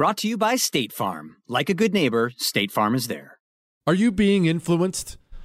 Brought to you by State Farm. Like a good neighbor, State Farm is there. Are you being influenced?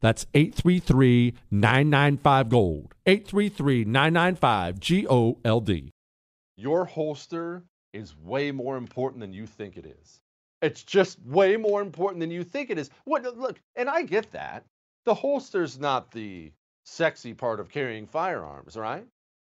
That's 833 995 Gold. 833 995 G O L D. Your holster is way more important than you think it is. It's just way more important than you think it is. What look, and I get that. The holster's not the sexy part of carrying firearms, right?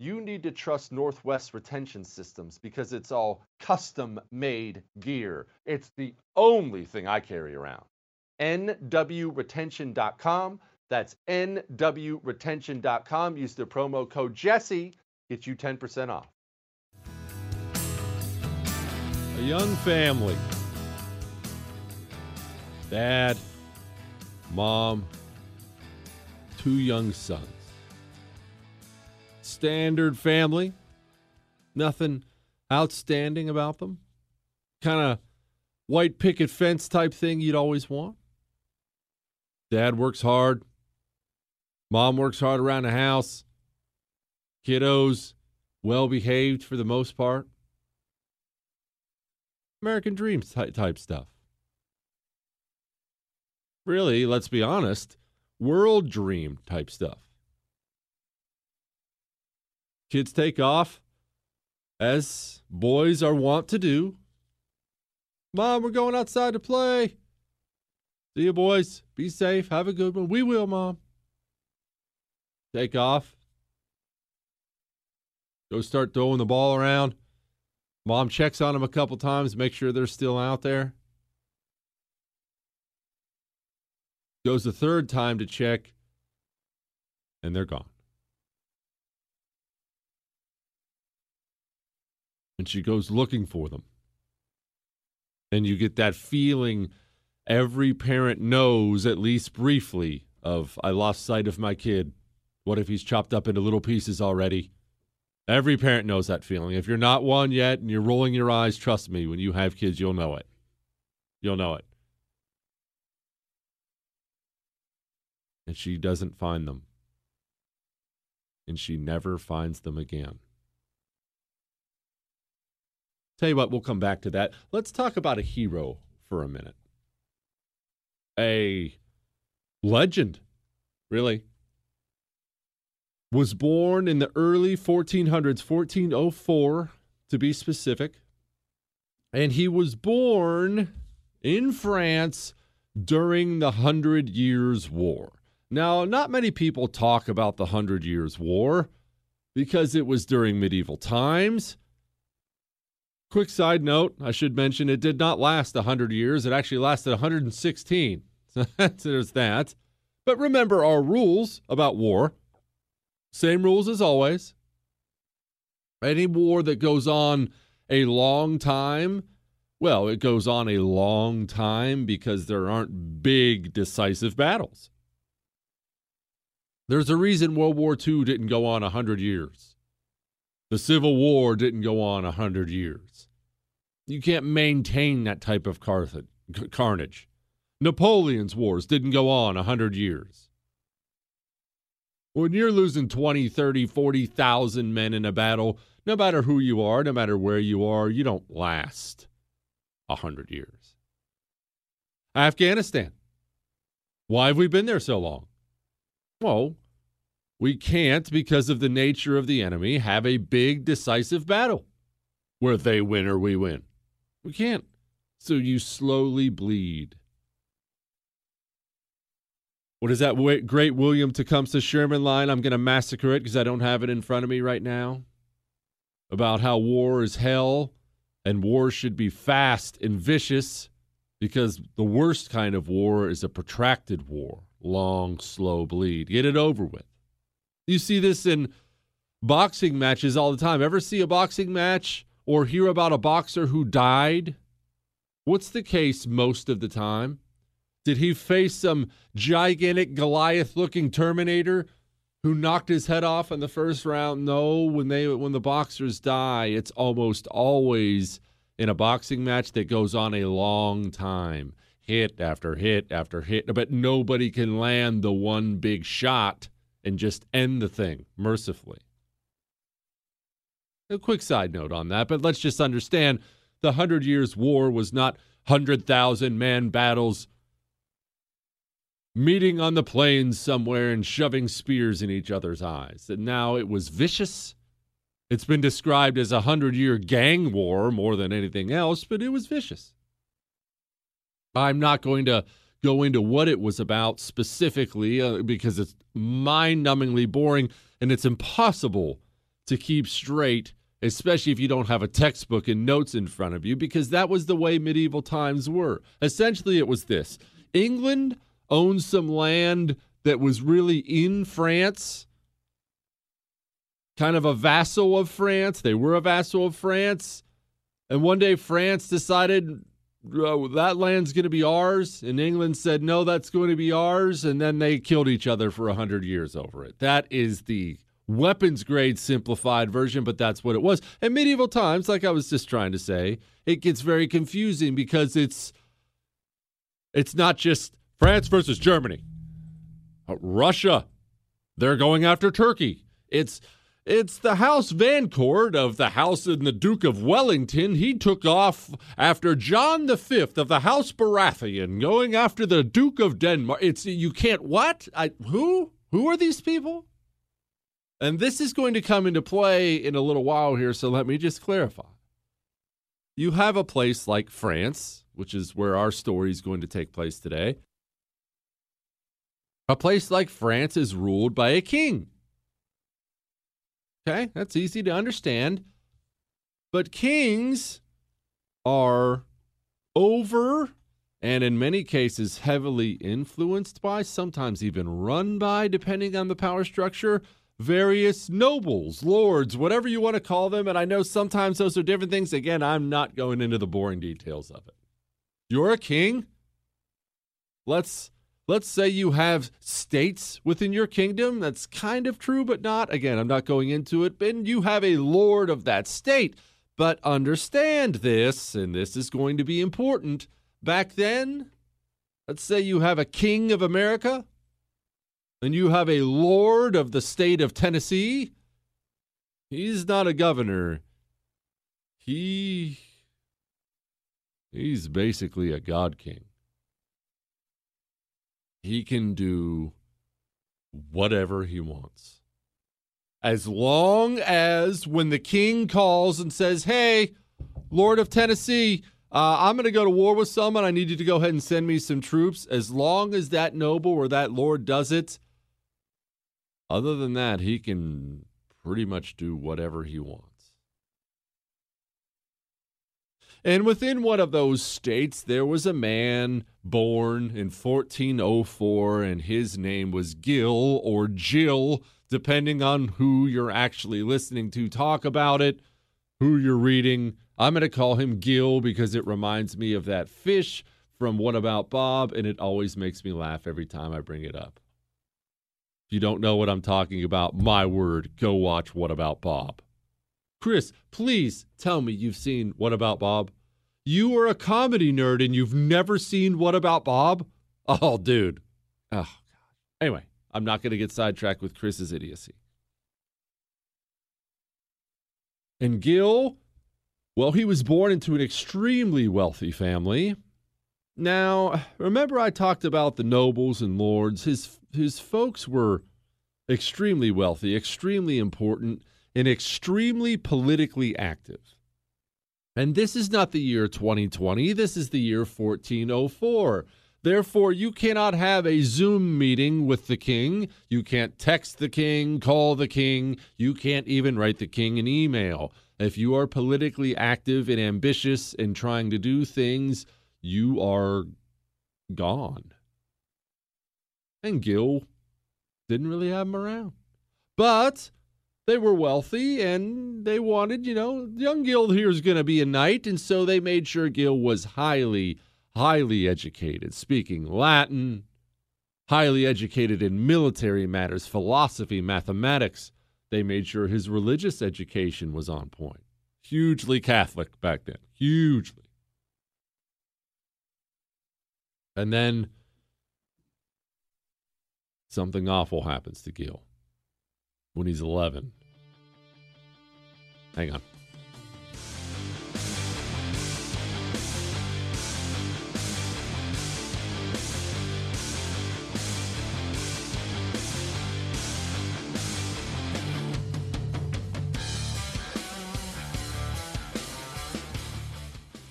you need to trust Northwest Retention Systems because it's all custom made gear. It's the only thing I carry around. NWRetention.com. That's NWRetention.com. Use the promo code Jesse, get you 10% off. A young family. Dad, mom, two young sons standard family. Nothing outstanding about them. Kind of white picket fence type thing you'd always want. Dad works hard. Mom works hard around the house. Kiddos well behaved for the most part. American dreams type, type stuff. Really, let's be honest, world dream type stuff. Kids take off, as boys are wont to do. Mom, we're going outside to play. See you, boys. Be safe. Have a good one. We will, Mom. Take off. Go start throwing the ball around. Mom checks on them a couple times, make sure they're still out there. Goes the third time to check, and they're gone. And she goes looking for them. And you get that feeling every parent knows, at least briefly, of I lost sight of my kid. What if he's chopped up into little pieces already? Every parent knows that feeling. If you're not one yet and you're rolling your eyes, trust me, when you have kids, you'll know it. You'll know it. And she doesn't find them. And she never finds them again. Tell you what, we'll come back to that. Let's talk about a hero for a minute. A legend, really. Was born in the early 1400s, 1404 to be specific. And he was born in France during the Hundred Years' War. Now, not many people talk about the Hundred Years' War because it was during medieval times. Quick side note I should mention it did not last 100 years, it actually lasted 116. So there's that. But remember our rules about war. Same rules as always. Any war that goes on a long time, well, it goes on a long time because there aren't big decisive battles. There's a reason World War II didn't go on 100 years. The Civil War didn't go on 100 years. You can't maintain that type of carnage. Napoleon's wars didn't go on 100 years. When you're losing 20, 30, 40,000 men in a battle, no matter who you are, no matter where you are, you don't last 100 years. Afghanistan. Why have we been there so long? Well, we can't, because of the nature of the enemy, have a big decisive battle where they win or we win. We can't. So you slowly bleed. What is that great William Tecumseh Sherman line? I'm going to massacre it because I don't have it in front of me right now. About how war is hell and war should be fast and vicious because the worst kind of war is a protracted war, long, slow bleed. Get it over with. You see this in boxing matches all the time. Ever see a boxing match or hear about a boxer who died? What's the case most of the time? Did he face some gigantic Goliath looking Terminator who knocked his head off in the first round? No, when they when the boxers die, it's almost always in a boxing match that goes on a long time. Hit after hit after hit, but nobody can land the one big shot and just end the thing mercifully. A quick side note on that, but let's just understand the Hundred Years' War was not 100,000 man battles meeting on the plains somewhere and shoving spears in each other's eyes. And now it was vicious. It's been described as a hundred year gang war more than anything else, but it was vicious. I'm not going to go into what it was about specifically uh, because it's mind numbingly boring and it's impossible to keep straight, especially if you don't have a textbook and notes in front of you, because that was the way medieval times were. Essentially, it was this England owned some land that was really in France, kind of a vassal of France. They were a vassal of France. And one day France decided uh, that land's going to be ours. And England said, no, that's going to be ours. And then they killed each other for 100 years over it. That is the weapons grade simplified version, but that's what it was. In medieval times, like I was just trying to say, it gets very confusing because it's it's not just France versus Germany. Uh, Russia, they're going after Turkey. It's it's the House Vancourt of the House and the Duke of Wellington. He took off after John V of the House Baratheon, going after the Duke of Denmark. It's you can't what? I who? Who are these people? And this is going to come into play in a little while here, so let me just clarify. You have a place like France, which is where our story is going to take place today. A place like France is ruled by a king. Okay, that's easy to understand. But kings are over and in many cases heavily influenced by, sometimes even run by, depending on the power structure, various nobles, lords, whatever you want to call them. And I know sometimes those are different things. Again, I'm not going into the boring details of it. You're a king. Let's let's say you have states within your kingdom. That's kind of true, but not. Again, I'm not going into it. And you have a lord of that state. But understand this, and this is going to be important. Back then, let's say you have a king of America and you have a lord of the state of Tennessee. He's not a governor. He he's basically a god king. He can do whatever he wants as long as when the king calls and says, Hey, Lord of Tennessee, uh, I'm going to go to war with someone. I need you to go ahead and send me some troops. As long as that noble or that lord does it, other than that, he can pretty much do whatever he wants. And within one of those states, there was a man born in 1404, and his name was Gil or Jill depending on who you're actually listening to talk about it, who you're reading. I'm going to call him Gil because it reminds me of that fish from What About Bob, and it always makes me laugh every time I bring it up. If you don't know what I'm talking about, my word, go watch What About Bob. Chris, please tell me you've seen What About Bob? You are a comedy nerd and you've never seen What About Bob? Oh, dude. Oh, God. Anyway, I'm not going to get sidetracked with Chris's idiocy. And Gil, well, he was born into an extremely wealthy family. Now, remember I talked about the nobles and lords. His his folks were extremely wealthy, extremely important, and extremely politically active. And this is not the year 2020, this is the year 1404. Therefore, you cannot have a Zoom meeting with the king. You can't text the king, call the king. You can't even write the king an email. If you are politically active and ambitious and trying to do things, you are gone. And Gil didn't really have him around. But they were wealthy and they wanted, you know, young Gil here is going to be a knight. And so they made sure Gil was highly highly educated, speaking Latin, highly educated in military matters, philosophy, mathematics. They made sure his religious education was on point. Hugely Catholic back then, hugely. And then something awful happens to Gil when he's 11. Hang on.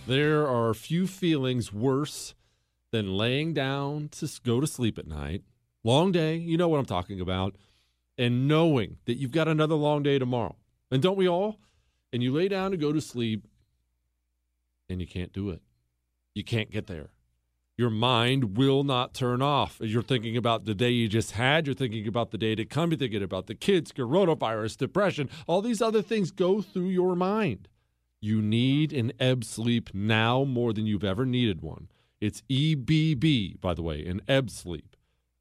There are few feelings worse than laying down to go to sleep at night. Long day, you know what I'm talking about. And knowing that you've got another long day tomorrow. And don't we all? And you lay down to go to sleep and you can't do it. You can't get there. Your mind will not turn off. You're thinking about the day you just had, you're thinking about the day to come, you're thinking about the kids, coronavirus, depression, all these other things go through your mind. You need an ebb sleep now more than you've ever needed one. It's EBB, by the way, an ebb sleep.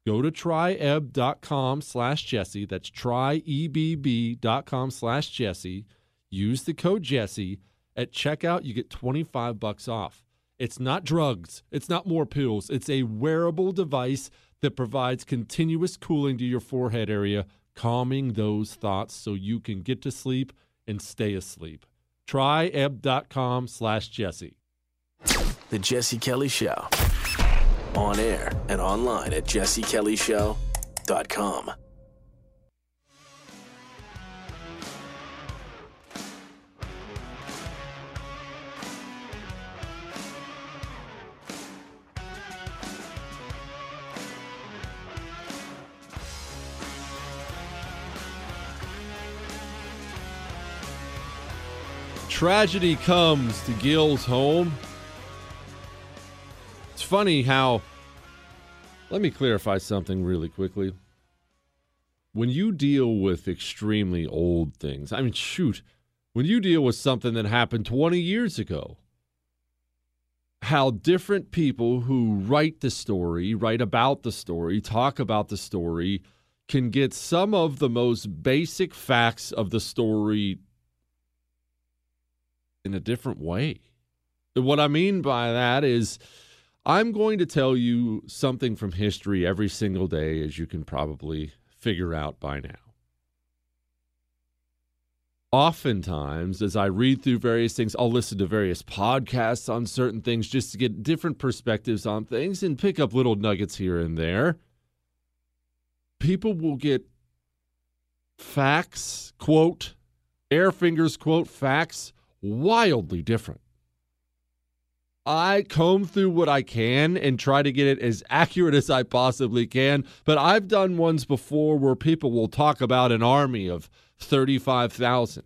Go to tryebb.com slash Jesse. That's tryebb.com slash Jesse. Use the code Jesse. At checkout, you get 25 bucks off. It's not drugs. It's not more pills. It's a wearable device that provides continuous cooling to your forehead area, calming those thoughts so you can get to sleep and stay asleep tryebb.com slash Jesse. The Jesse Kelly Show. On air and online at jessekellyshow.com. tragedy comes to Gil's home. It's funny how. Let me clarify something really quickly. When you deal with extremely old things, I mean, shoot, when you deal with something that happened 20 years ago, how different people who write the story, write about the story, talk about the story, can get some of the most basic facts of the story in a different way. What I mean by that is, I'm going to tell you something from history every single day, as you can probably figure out by now. Oftentimes, as I read through various things, I'll listen to various podcasts on certain things just to get different perspectives on things and pick up little nuggets here and there. People will get facts, quote, air fingers, quote, facts wildly different. I comb through what I can and try to get it as accurate as I possibly can. But I've done ones before where people will talk about an army of 35,000.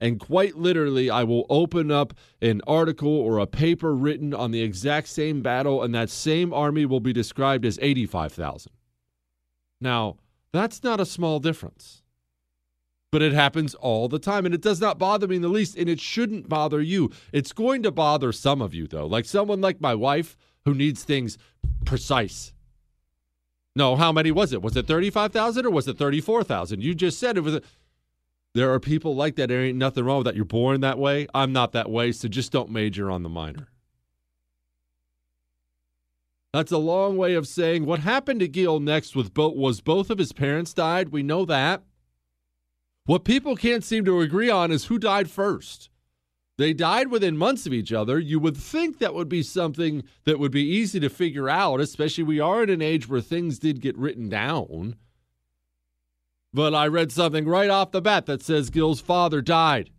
And quite literally, I will open up an article or a paper written on the exact same battle, and that same army will be described as 85,000. Now, that's not a small difference but it happens all the time and it does not bother me in the least and it shouldn't bother you. It's going to bother some of you though like someone like my wife who needs things precise. No how many was it? Was it 35000 or was it 34000 you just said it was a, there are people like that. There ain't nothing wrong with that. You're born that way. I'm not that way so just don't major on the minor. That's a long way of saying what happened to Gil next with both was both of his parents died. We know that. What people can't seem to agree on is who died first. They died within months of each other. You would think that would be something that would be easy to figure out, especially we are in an age where things did get written down. But I read something right off the bat that says Gil's father died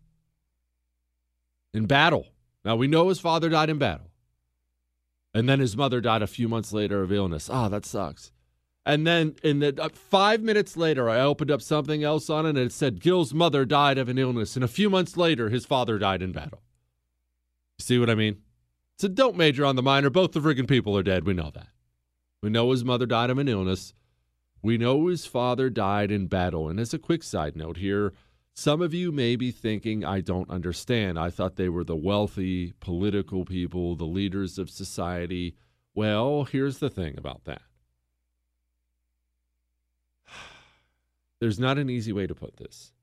in battle. Now we know his father died in battle. And then his mother died a few months later of illness. Ah, oh, that sucks. And then in the uh, five minutes later, I opened up something else on it, and it said Gil's mother died of an illness, and a few months later, his father died in battle. See what I mean? So don't major on the minor. Both the friggin' people are dead. We know that. We know his mother died of an illness. We know his father died in battle. And as a quick side note here, some of you may be thinking, I don't understand. I thought they were the wealthy, political people, the leaders of society. Well, here's the thing about that There's not an easy way to put this.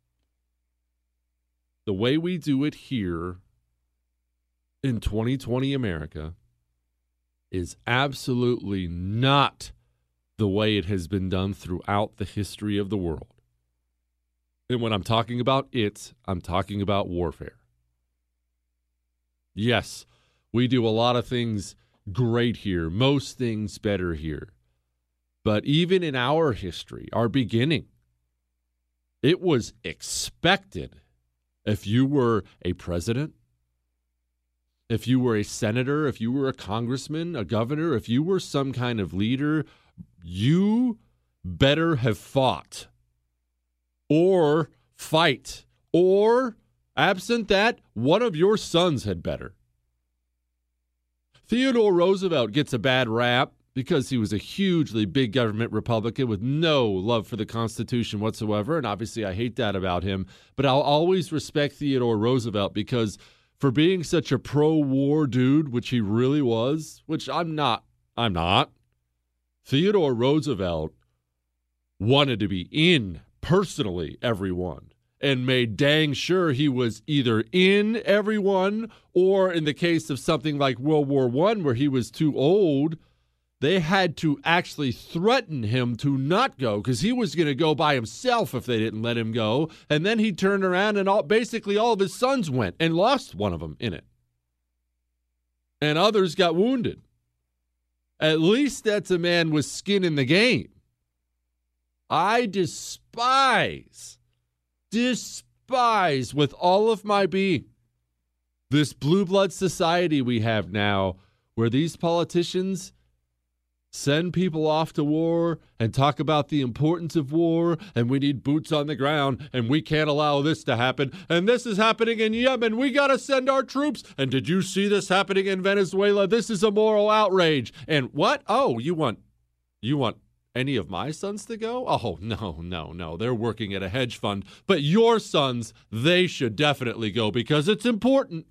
The way we do it here in 2020 America is absolutely not the way it has been done throughout the history of the world. And when I'm talking about it, I'm talking about warfare. Yes, we do a lot of things great here, most things better here. But even in our history, our beginning, it was expected if you were a president, if you were a senator, if you were a congressman, a governor, if you were some kind of leader, you better have fought or fight or absent that, one of your sons had better. Theodore Roosevelt gets a bad rap because he was a hugely big government Republican with no love for the Constitution whatsoever. And obviously, I hate that about him. But I'll always respect Theodore Roosevelt because for being such a pro war dude, which he really was, which I'm not, I'm not, Theodore Roosevelt wanted to be in personally everyone and made dang sure he was either in everyone or in the case of something like World War One where he was too old they had to actually threaten him to not go because he was going to go by himself if they didn't let him go. And then he turned around and all, basically all of his sons went and lost one of them in it. And others got wounded. At least that's a man with skin in the game. I despise, despise with all of my being this blue blood society we have now where these politicians send people off to war and talk about the importance of war and we need boots on the ground and we can't allow this to happen. And this is happening in Yemen. We got to send our troops. And did you see this happening in Venezuela? This is a moral outrage. And what? Oh you want you want any of my sons to go? Oh no no no. They're working at a hedge fund. But your sons they should definitely go because it's important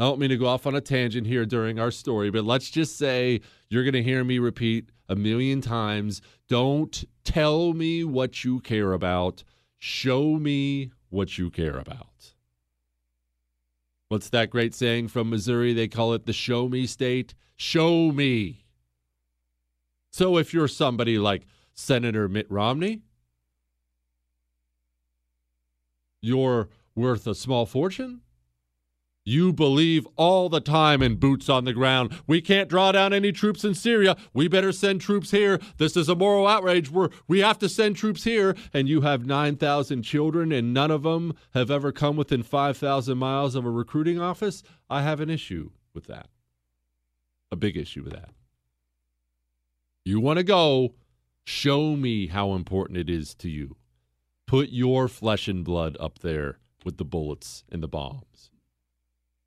I don't mean to go off on a tangent here during our story, but let's just say you're going to hear me repeat a million times don't tell me what you care about, show me what you care about. What's that great saying from Missouri? They call it the show me state. Show me. So if you're somebody like Senator Mitt Romney, you're worth a small fortune. You believe all the time in boots on the ground. We can't draw down any troops in Syria. We better send troops here. This is a moral outrage. We're, we have to send troops here. And you have 9,000 children, and none of them have ever come within 5,000 miles of a recruiting office. I have an issue with that. A big issue with that. You want to go, show me how important it is to you. Put your flesh and blood up there with the bullets and the bombs.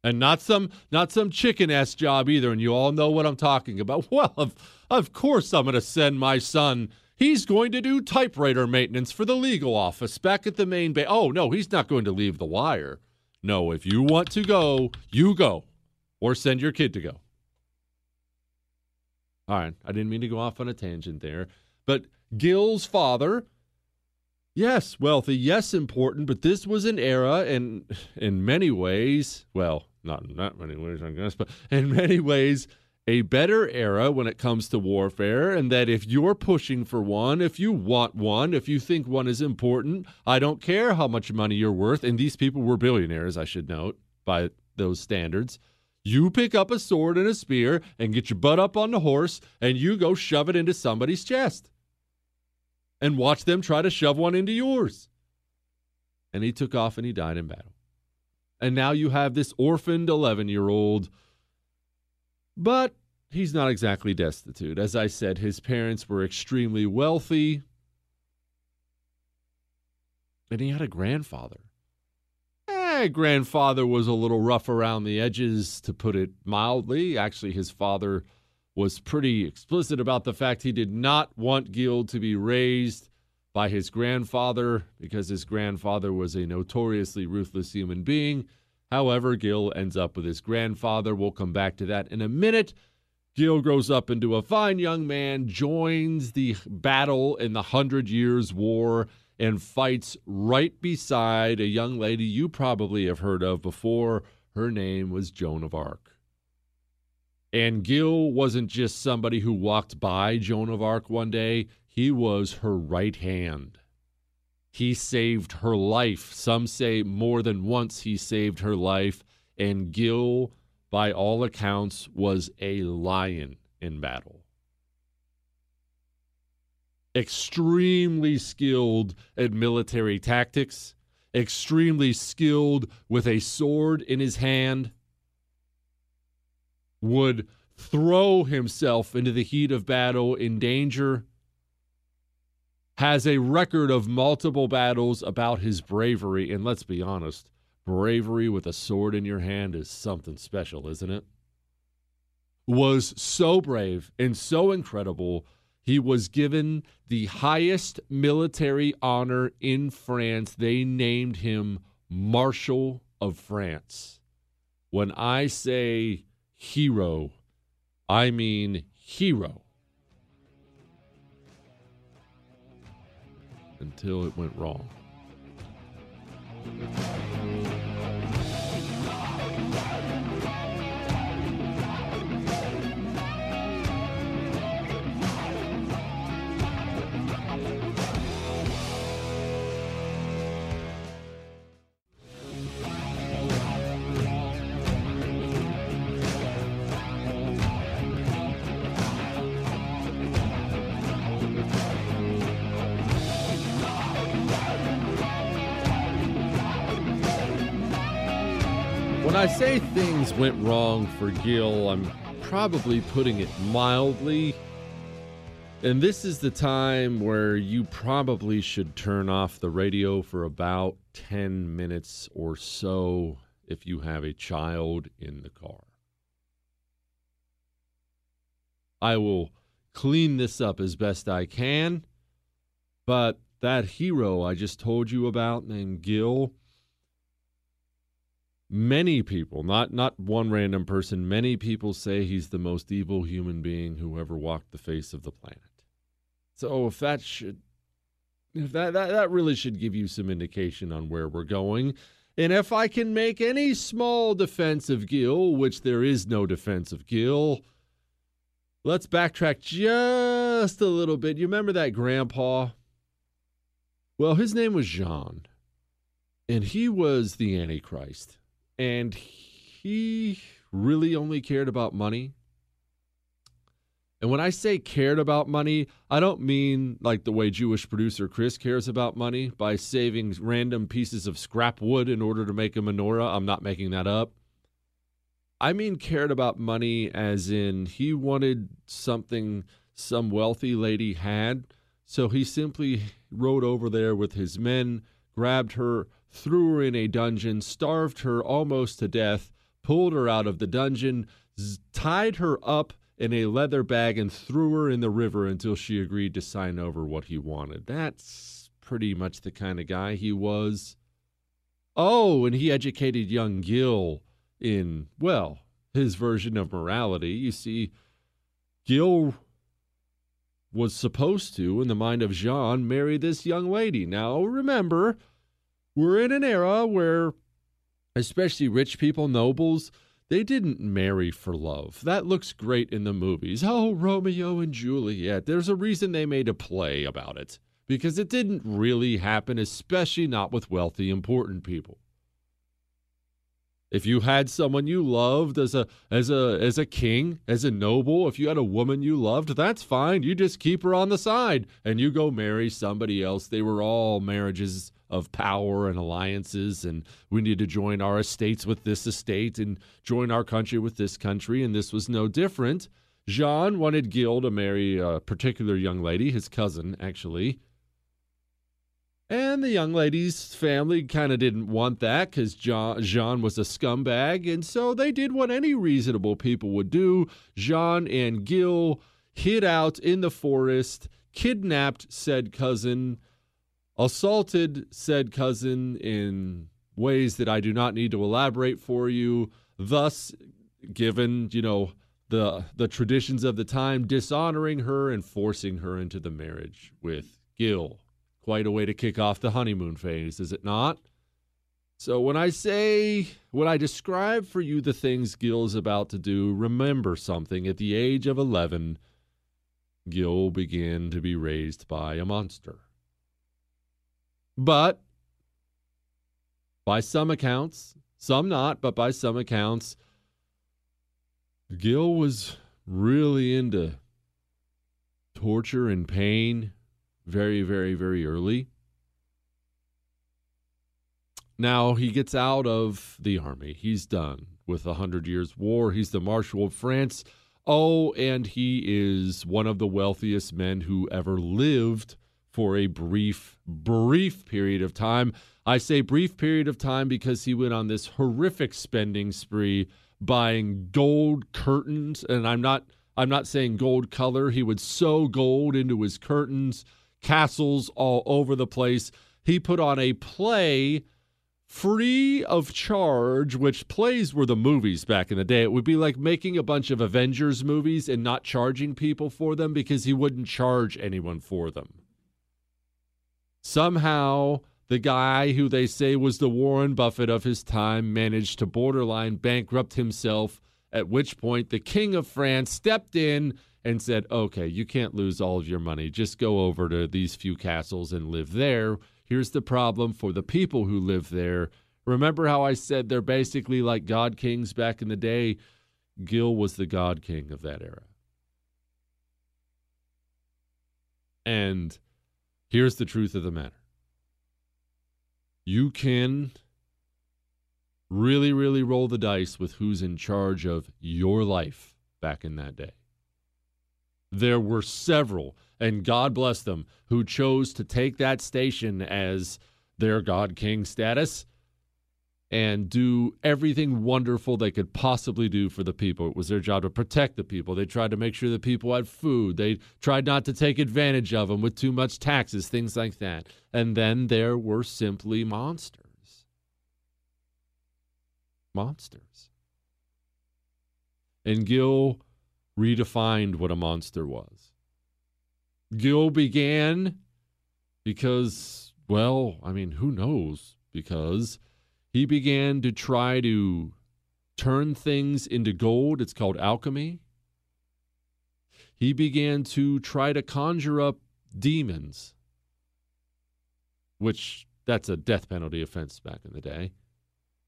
And not some not some chicken ass job either, and you all know what I'm talking about. Well, of of course I'm gonna send my son. He's going to do typewriter maintenance for the legal office back at the main bay. Oh no, he's not going to leave the wire. No, if you want to go, you go. Or send your kid to go. All right, I didn't mean to go off on a tangent there. But Gil's father Yes, wealthy, yes, important, but this was an era, and in many ways, well, not in that many ways, I guess, but in many ways, a better era when it comes to warfare. And that if you're pushing for one, if you want one, if you think one is important, I don't care how much money you're worth. And these people were billionaires, I should note, by those standards. You pick up a sword and a spear and get your butt up on the horse and you go shove it into somebody's chest and watch them try to shove one into yours. And he took off and he died in battle. And now you have this orphaned 11 year old, but he's not exactly destitute. As I said, his parents were extremely wealthy, and he had a grandfather. Eh, grandfather was a little rough around the edges, to put it mildly. Actually, his father was pretty explicit about the fact he did not want Gil to be raised by his grandfather because his grandfather was a notoriously ruthless human being. However, Gil ends up with his grandfather. We'll come back to that in a minute. Gil grows up into a fine young man, joins the battle in the Hundred Years' War, and fights right beside a young lady you probably have heard of before. Her name was Joan of Arc. And Gil wasn't just somebody who walked by Joan of Arc one day, he was her right hand. He saved her life. Some say more than once he saved her life. And Gil, by all accounts, was a lion in battle. Extremely skilled at military tactics, extremely skilled with a sword in his hand would throw himself into the heat of battle in danger, has a record of multiple battles about his bravery. And let's be honest, bravery with a sword in your hand is something special, isn't it? Was so brave and so incredible. He was given the highest military honor in France. They named him Marshal of France. When I say hero. I mean hero. Until it went wrong. When I say things went wrong for Gil, I'm probably putting it mildly. And this is the time where you probably should turn off the radio for about 10 minutes or so if you have a child in the car. I will clean this up as best I can, but that hero I just told you about named Gil Many people, not not one random person, many people say he's the most evil human being who ever walked the face of the planet. So if that should if that, that that really should give you some indication on where we're going. And if I can make any small defense of Gil, which there is no defense of Gil, let's backtrack just a little bit. You remember that grandpa? Well, his name was Jean, and he was the Antichrist and he really only cared about money. And when I say cared about money, I don't mean like the way Jewish producer Chris cares about money by saving random pieces of scrap wood in order to make a menorah. I'm not making that up. I mean cared about money as in he wanted something some wealthy lady had. So he simply rode over there with his men, grabbed her, threw her in a dungeon, starved her almost to death, pulled her out of the dungeon, z- tied her up in a leather bag, and threw her in the river until she agreed to sign over what he wanted. That's pretty much the kind of guy he was. Oh, and he educated young Gil in, well, his version of morality. You see, Gil was supposed to, in the mind of Jean, marry this young lady. Now, remember, we're in an era where, especially rich people, nobles, they didn't marry for love. That looks great in the movies. Oh, Romeo and Juliet. There's a reason they made a play about it because it didn't really happen, especially not with wealthy, important people. If you had someone you loved as a as a as a king, as a noble, if you had a woman you loved, that's fine. You just keep her on the side and you go marry somebody else. They were all marriages of power and alliances, and we need to join our estates with this estate and join our country with this country, and this was no different. Jean wanted Gil to marry a particular young lady, his cousin, actually. And the young lady's family kind of didn't want that because Jean was a scumbag. And so they did what any reasonable people would do. Jean and Gil hid out in the forest, kidnapped said cousin, assaulted said cousin in ways that I do not need to elaborate for you, thus given, you know, the the traditions of the time dishonoring her and forcing her into the marriage with Gil. Quite a way to kick off the honeymoon phase, is it not? So when I say, when I describe for you the things Gil is about to do, remember something. At the age of 11, Gil began to be raised by a monster. But by some accounts, some not, but by some accounts, Gil was really into torture and pain very, very, very early. Now he gets out of the army. He's done with the Hundred Years' War. He's the Marshal of France. Oh, and he is one of the wealthiest men who ever lived for a brief, brief period of time. I say brief period of time because he went on this horrific spending spree buying gold curtains and I'm not I'm not saying gold color. He would sew gold into his curtains, castles all over the place. He put on a play free of charge, which plays were the movies back in the day. It would be like making a bunch of Avengers movies and not charging people for them because he wouldn't charge anyone for them. Somehow, the guy who they say was the Warren Buffett of his time managed to borderline bankrupt himself, at which point the King of France stepped in and said, Okay, you can't lose all of your money. Just go over to these few castles and live there. Here's the problem for the people who live there. Remember how I said they're basically like God kings back in the day? Gil was the God king of that era. And Here's the truth of the matter you can really, really roll the dice with who's in charge of your life back in that day. There were several, and God bless them, who chose to take that station as their God King status and do everything wonderful they could possibly do for the people. It was their job to protect the people. They tried to make sure the people had food. They tried not to take advantage of them with too much taxes, things like that. And then there were simply monsters. monsters. And Gil redefined what a monster was. Gil began because, well, I mean, who knows? Because he began to try to turn things into gold. It's called alchemy. He began to try to conjure up demons, which that's a death penalty offense back in the day.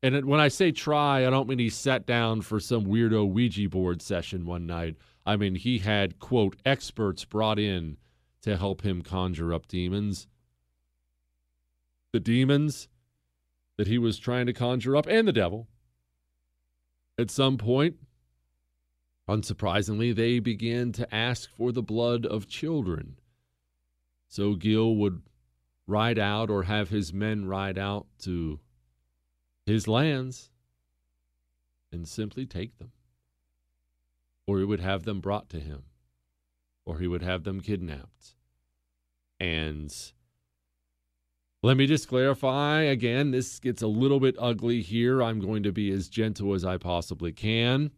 And when I say try, I don't mean he sat down for some weirdo Ouija board session one night. I mean, he had, quote, experts brought in to help him conjure up demons. The demons that he was trying to conjure up, and the devil. At some point, unsurprisingly, they began to ask for the blood of children. So Gil would ride out or have his men ride out to his lands and simply take them. Or he would have them brought to him, or he would have them kidnapped. And let me just clarify again this gets a little bit ugly here. I'm going to be as gentle as I possibly can.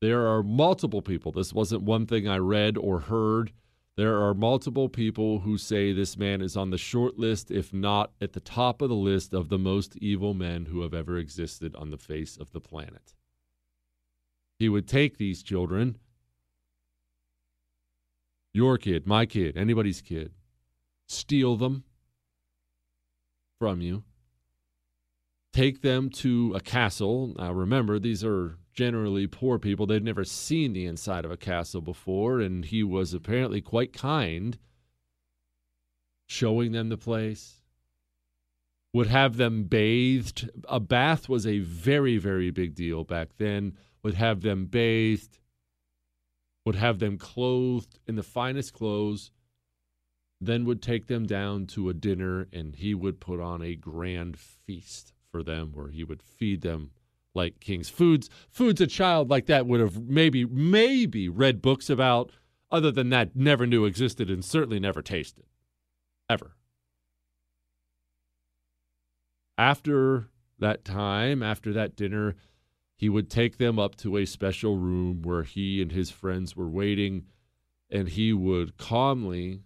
There are multiple people, this wasn't one thing I read or heard there are multiple people who say this man is on the short list, if not at the top of the list, of the most evil men who have ever existed on the face of the planet. He would take these children, your kid, my kid, anybody's kid, steal them from you, take them to a castle. Now, remember, these are generally poor people. They'd never seen the inside of a castle before, and he was apparently quite kind, showing them the place. Would have them bathed. A bath was a very, very big deal back then. Would have them bathed, would have them clothed in the finest clothes, then would take them down to a dinner, and he would put on a grand feast for them where he would feed them like King's Foods. Foods a child like that would have maybe, maybe read books about, other than that, never knew existed and certainly never tasted. Ever. After that time, after that dinner, he would take them up to a special room where he and his friends were waiting, and he would calmly,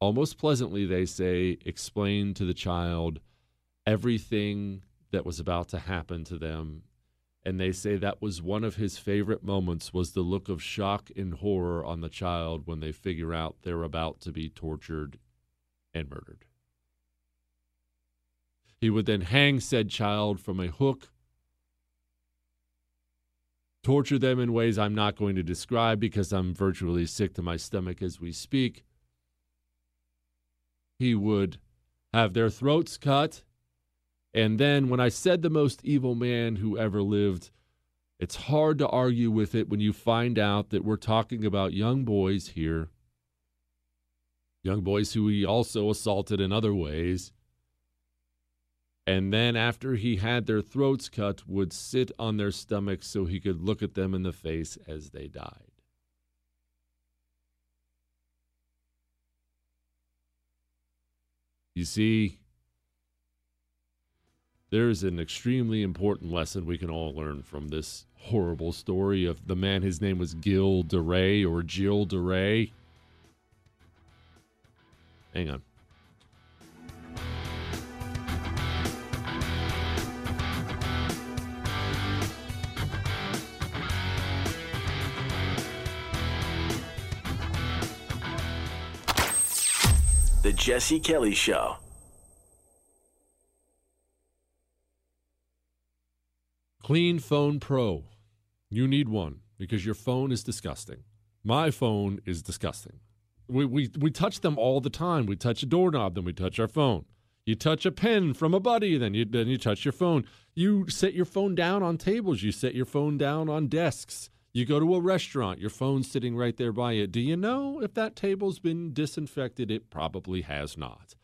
almost pleasantly, they say, explain to the child everything that was about to happen to them. And they say that was one of his favorite moments was the look of shock and horror on the child when they figure out they're about to be tortured and murdered. He would then hang said child from a hook torture them in ways i'm not going to describe because i'm virtually sick to my stomach as we speak he would have their throats cut and then when I said the most evil man who ever lived, it's hard to argue with it when you find out that we're talking about young boys here, young boys who he also assaulted in other ways. And then after he had their throats cut, would sit on their stomachs so he could look at them in the face as they died. You see, there's an extremely important lesson we can all learn from this horrible story of the man. His name was Gil de Rais or Jill de Rais. Hang on. The Jesse Kelly Show. Clean Phone Pro. You need one because your phone is disgusting. My phone is disgusting. We, we, we touch them all the time. We touch a doorknob, then we touch our phone. You touch a pen from a buddy, then you then you touch your phone. You set your phone down on tables. You set your phone down on desks. You go to a restaurant, your phone's sitting right there by you. Do you know if that table's been disinfected? It probably has not.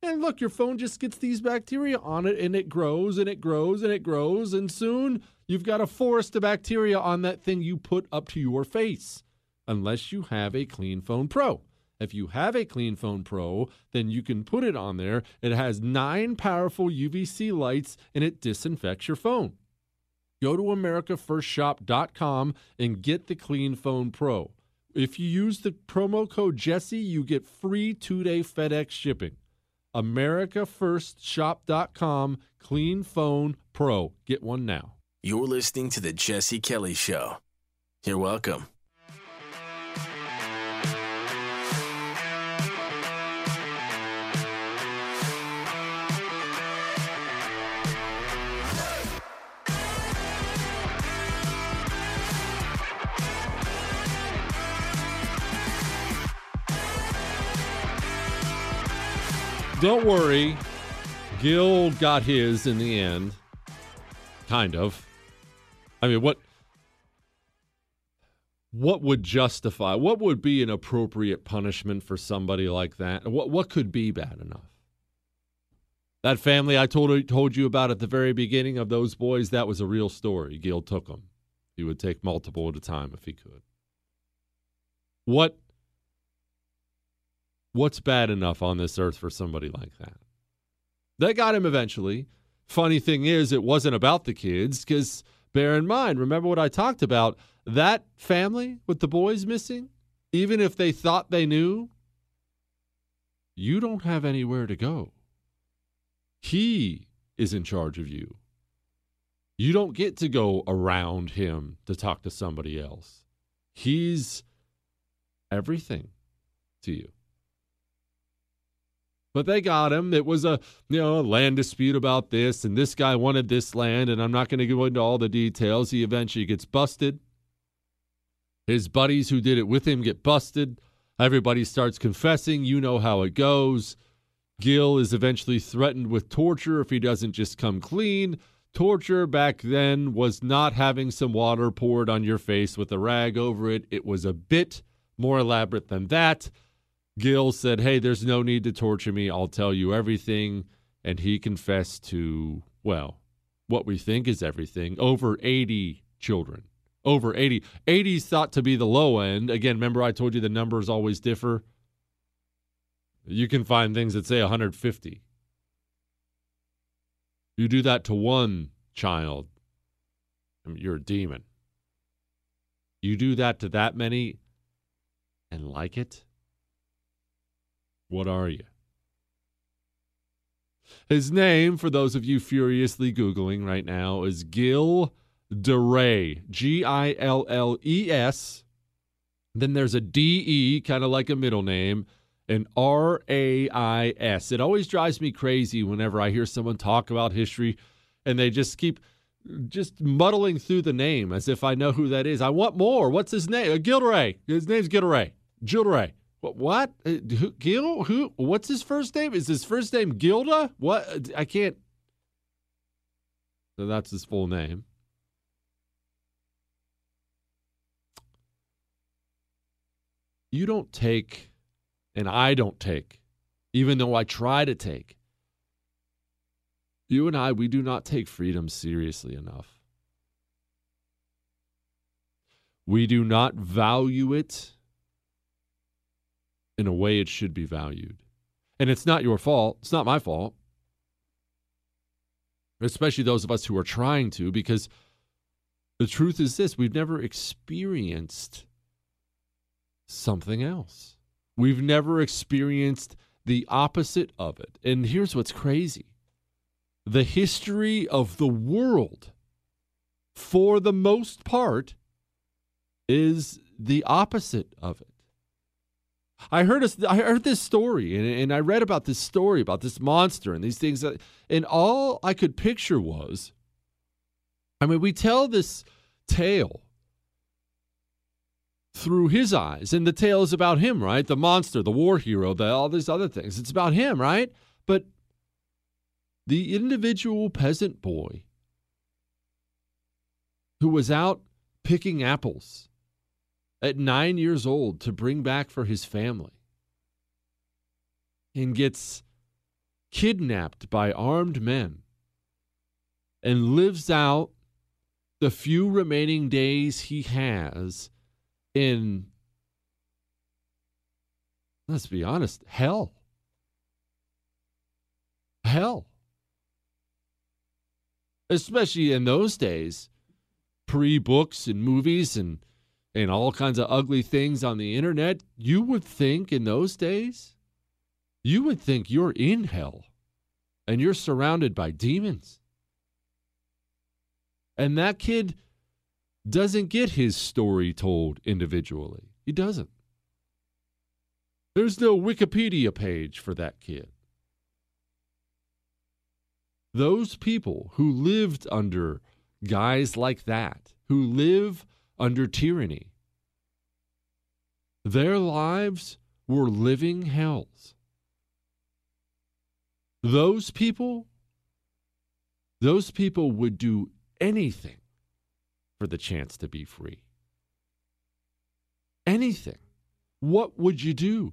And look, your phone just gets these bacteria on it and it grows and it grows and it grows. And soon you've got a forest of bacteria on that thing you put up to your face, unless you have a Clean Phone Pro. If you have a Clean Phone Pro, then you can put it on there. It has nine powerful UVC lights and it disinfects your phone. Go to americafirstshop.com and get the Clean Phone Pro. If you use the promo code Jesse, you get free two-day FedEx shipping. americafirstshop.com Clean Phone Pro. Get one now. You're listening to The Jesse Kelly Show. You're welcome. Don't worry. Gil got his in the end. Kind of. I mean, what what would justify what would be an appropriate punishment for somebody like that? What what could be bad enough? That family I told told you about at the very beginning of those boys, that was a real story. Gil took them. He would take multiple at a time if he could. What What's bad enough on this earth for somebody like that? They got him eventually. Funny thing is, it wasn't about the kids because bear in mind, remember what I talked about? That family with the boys missing, even if they thought they knew, you don't have anywhere to go. He is in charge of you. You don't get to go around him to talk to somebody else. He's everything to you. But they got him. It was a you know a land dispute about this, and this guy wanted this land, and I'm not going to go into all the details. He eventually gets busted. His buddies who did it with him get busted. Everybody starts confessing. You know how it goes. Gil is eventually threatened with torture if he doesn't just come clean. Torture back then was not having some water poured on your face with a rag over it. It was a bit more elaborate than that. Gil said, Hey, there's no need to torture me. I'll tell you everything. And he confessed to, well, what we think is everything over 80 children. Over 80. 80 is thought to be the low end. Again, remember I told you the numbers always differ? You can find things that say 150. You do that to one child, I mean, you're a demon. You do that to that many and like it? What are you? His name, for those of you furiously Googling right now, is Gil DeRais. G I L L E S. Then there's a D E, kind of like a middle name, and R A I S. It always drives me crazy whenever I hear someone talk about history and they just keep just muddling through the name as if I know who that is. I want more. What's his name? Uh, Gilray. His name's Gilray. Gilray. What? Uh, who, Gil? Who? What's his first name? Is his first name Gilda? What? I can't. So that's his full name. You don't take, and I don't take, even though I try to take. You and I, we do not take freedom seriously enough. We do not value it in a way it should be valued. And it's not your fault. It's not my fault. Especially those of us who are trying to, because the truth is this we've never experienced something else. We've never experienced the opposite of it. And here's what's crazy the history of the world, for the most part, is the opposite of it. I heard a, I heard this story and, and I read about this story about this monster and these things and all I could picture was I mean we tell this tale through his eyes and the tale is about him right? The monster the war hero the all these other things. It's about him right? But the individual peasant boy who was out picking apples at nine years old to bring back for his family and gets kidnapped by armed men and lives out the few remaining days he has in, let's be honest, hell. Hell. Especially in those days pre books and movies and and all kinds of ugly things on the internet, you would think in those days, you would think you're in hell and you're surrounded by demons. And that kid doesn't get his story told individually. He doesn't. There's no Wikipedia page for that kid. Those people who lived under guys like that, who live under tyranny, their lives were living hells. Those people, those people would do anything for the chance to be free. Anything. What would you do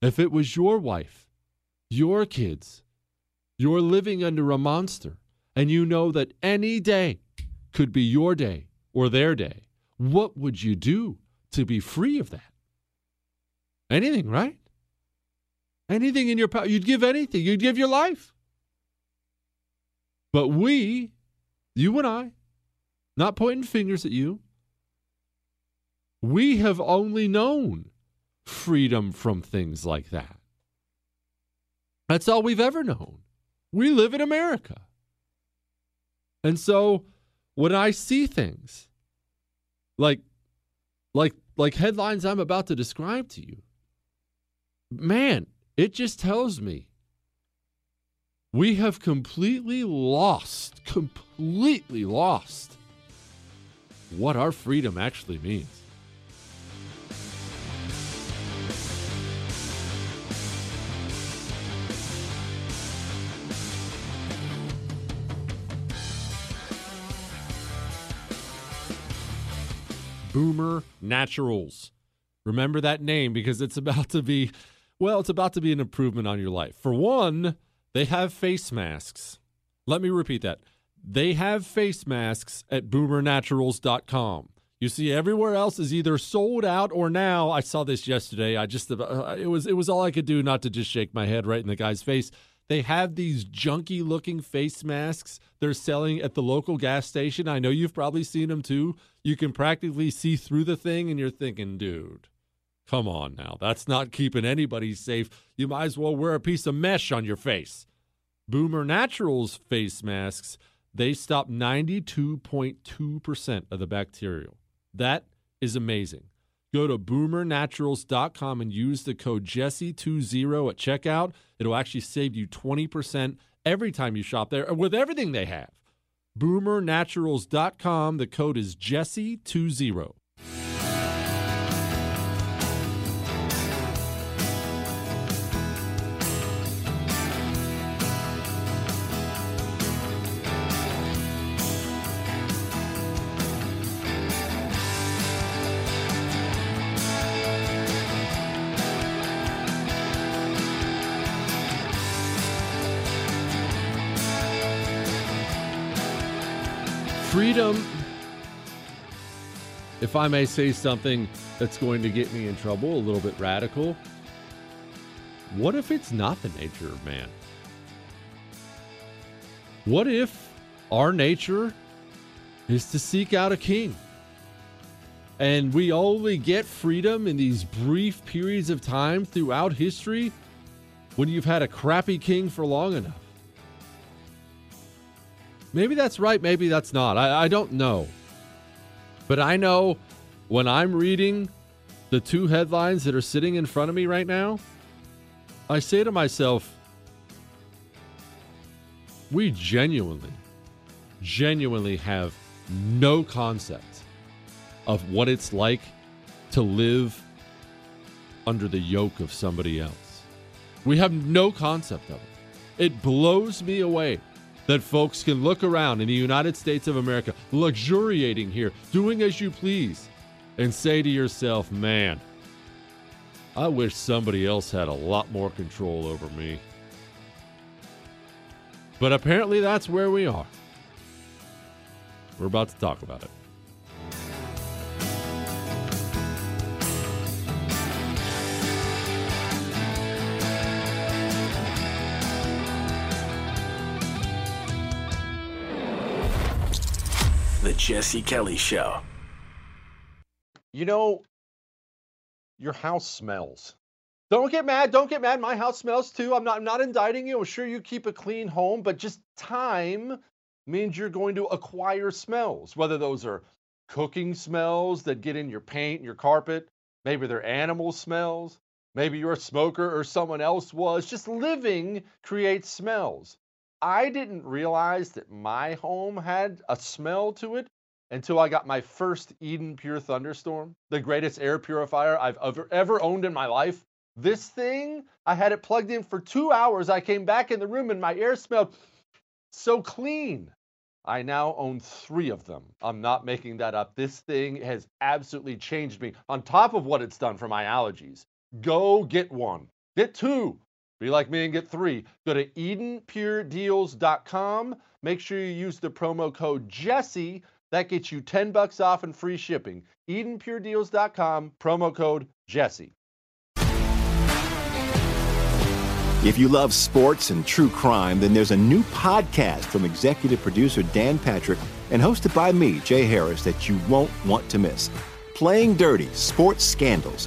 if it was your wife, your kids, you're living under a monster, and you know that any day could be your day or their day? What would you do to be free of that? Anything, right? Anything in your power. You'd give anything. You'd give your life. But we, you and I, not pointing fingers at you, we have only known freedom from things like that. That's all we've ever known. We live in America. And so when I see things like like like headlines I'm about to describe to you, man, it just tells me we have completely lost, completely lost what our freedom actually means. Boomer Naturals. Remember that name because it's about to be, well, it's about to be an improvement on your life. For one, they have face masks. Let me repeat that. They have face masks at boomernaturals.com. You see, everywhere else is either sold out or now. I saw this yesterday. I just uh, it was it was all I could do not to just shake my head right in the guy's face. They have these junky looking face masks they're selling at the local gas station. I know you've probably seen them too. You can practically see through the thing, and you're thinking, dude, come on now. That's not keeping anybody safe. You might as well wear a piece of mesh on your face. Boomer Naturals face masks, they stop 92.2% of the bacterial. That is amazing. Go to boomernaturals.com and use the code Jesse20 at checkout. It'll actually save you 20% every time you shop there with everything they have. Boomernaturals.com. The code is Jesse20. If I may say something that's going to get me in trouble, a little bit radical, what if it's not the nature of man? What if our nature is to seek out a king? And we only get freedom in these brief periods of time throughout history when you've had a crappy king for long enough. Maybe that's right, maybe that's not. I, I don't know. But I know when I'm reading the two headlines that are sitting in front of me right now, I say to myself, we genuinely, genuinely have no concept of what it's like to live under the yoke of somebody else. We have no concept of it. It blows me away that folks can look around in the United States of America, luxuriating here, doing as you please, and say to yourself, man, I wish somebody else had a lot more control over me. But apparently, that's where we are. We're about to talk about it. Jesse Kelly Show. You know, your house smells. Don't get mad. Don't get mad. My house smells too. I'm not, I'm not indicting you. I'm sure you keep a clean home, but just time means you're going to acquire smells, whether those are cooking smells that get in your paint, your carpet, maybe they're animal smells, maybe you're a smoker or someone else was. Just living creates smells. I didn't realize that my home had a smell to it until I got my first Eden Pure Thunderstorm, the greatest air purifier I've ever, ever owned in my life. This thing, I had it plugged in for two hours. I came back in the room and my air smelled so clean. I now own three of them. I'm not making that up. This thing has absolutely changed me on top of what it's done for my allergies. Go get one, get two. Be like me and get three. Go to EdenPureDeals.com. Make sure you use the promo code Jesse. That gets you 10 bucks off and free shipping. EdenPureDeals.com, promo code Jesse. If you love sports and true crime, then there's a new podcast from executive producer Dan Patrick and hosted by me, Jay Harris, that you won't want to miss. Playing Dirty Sports Scandals.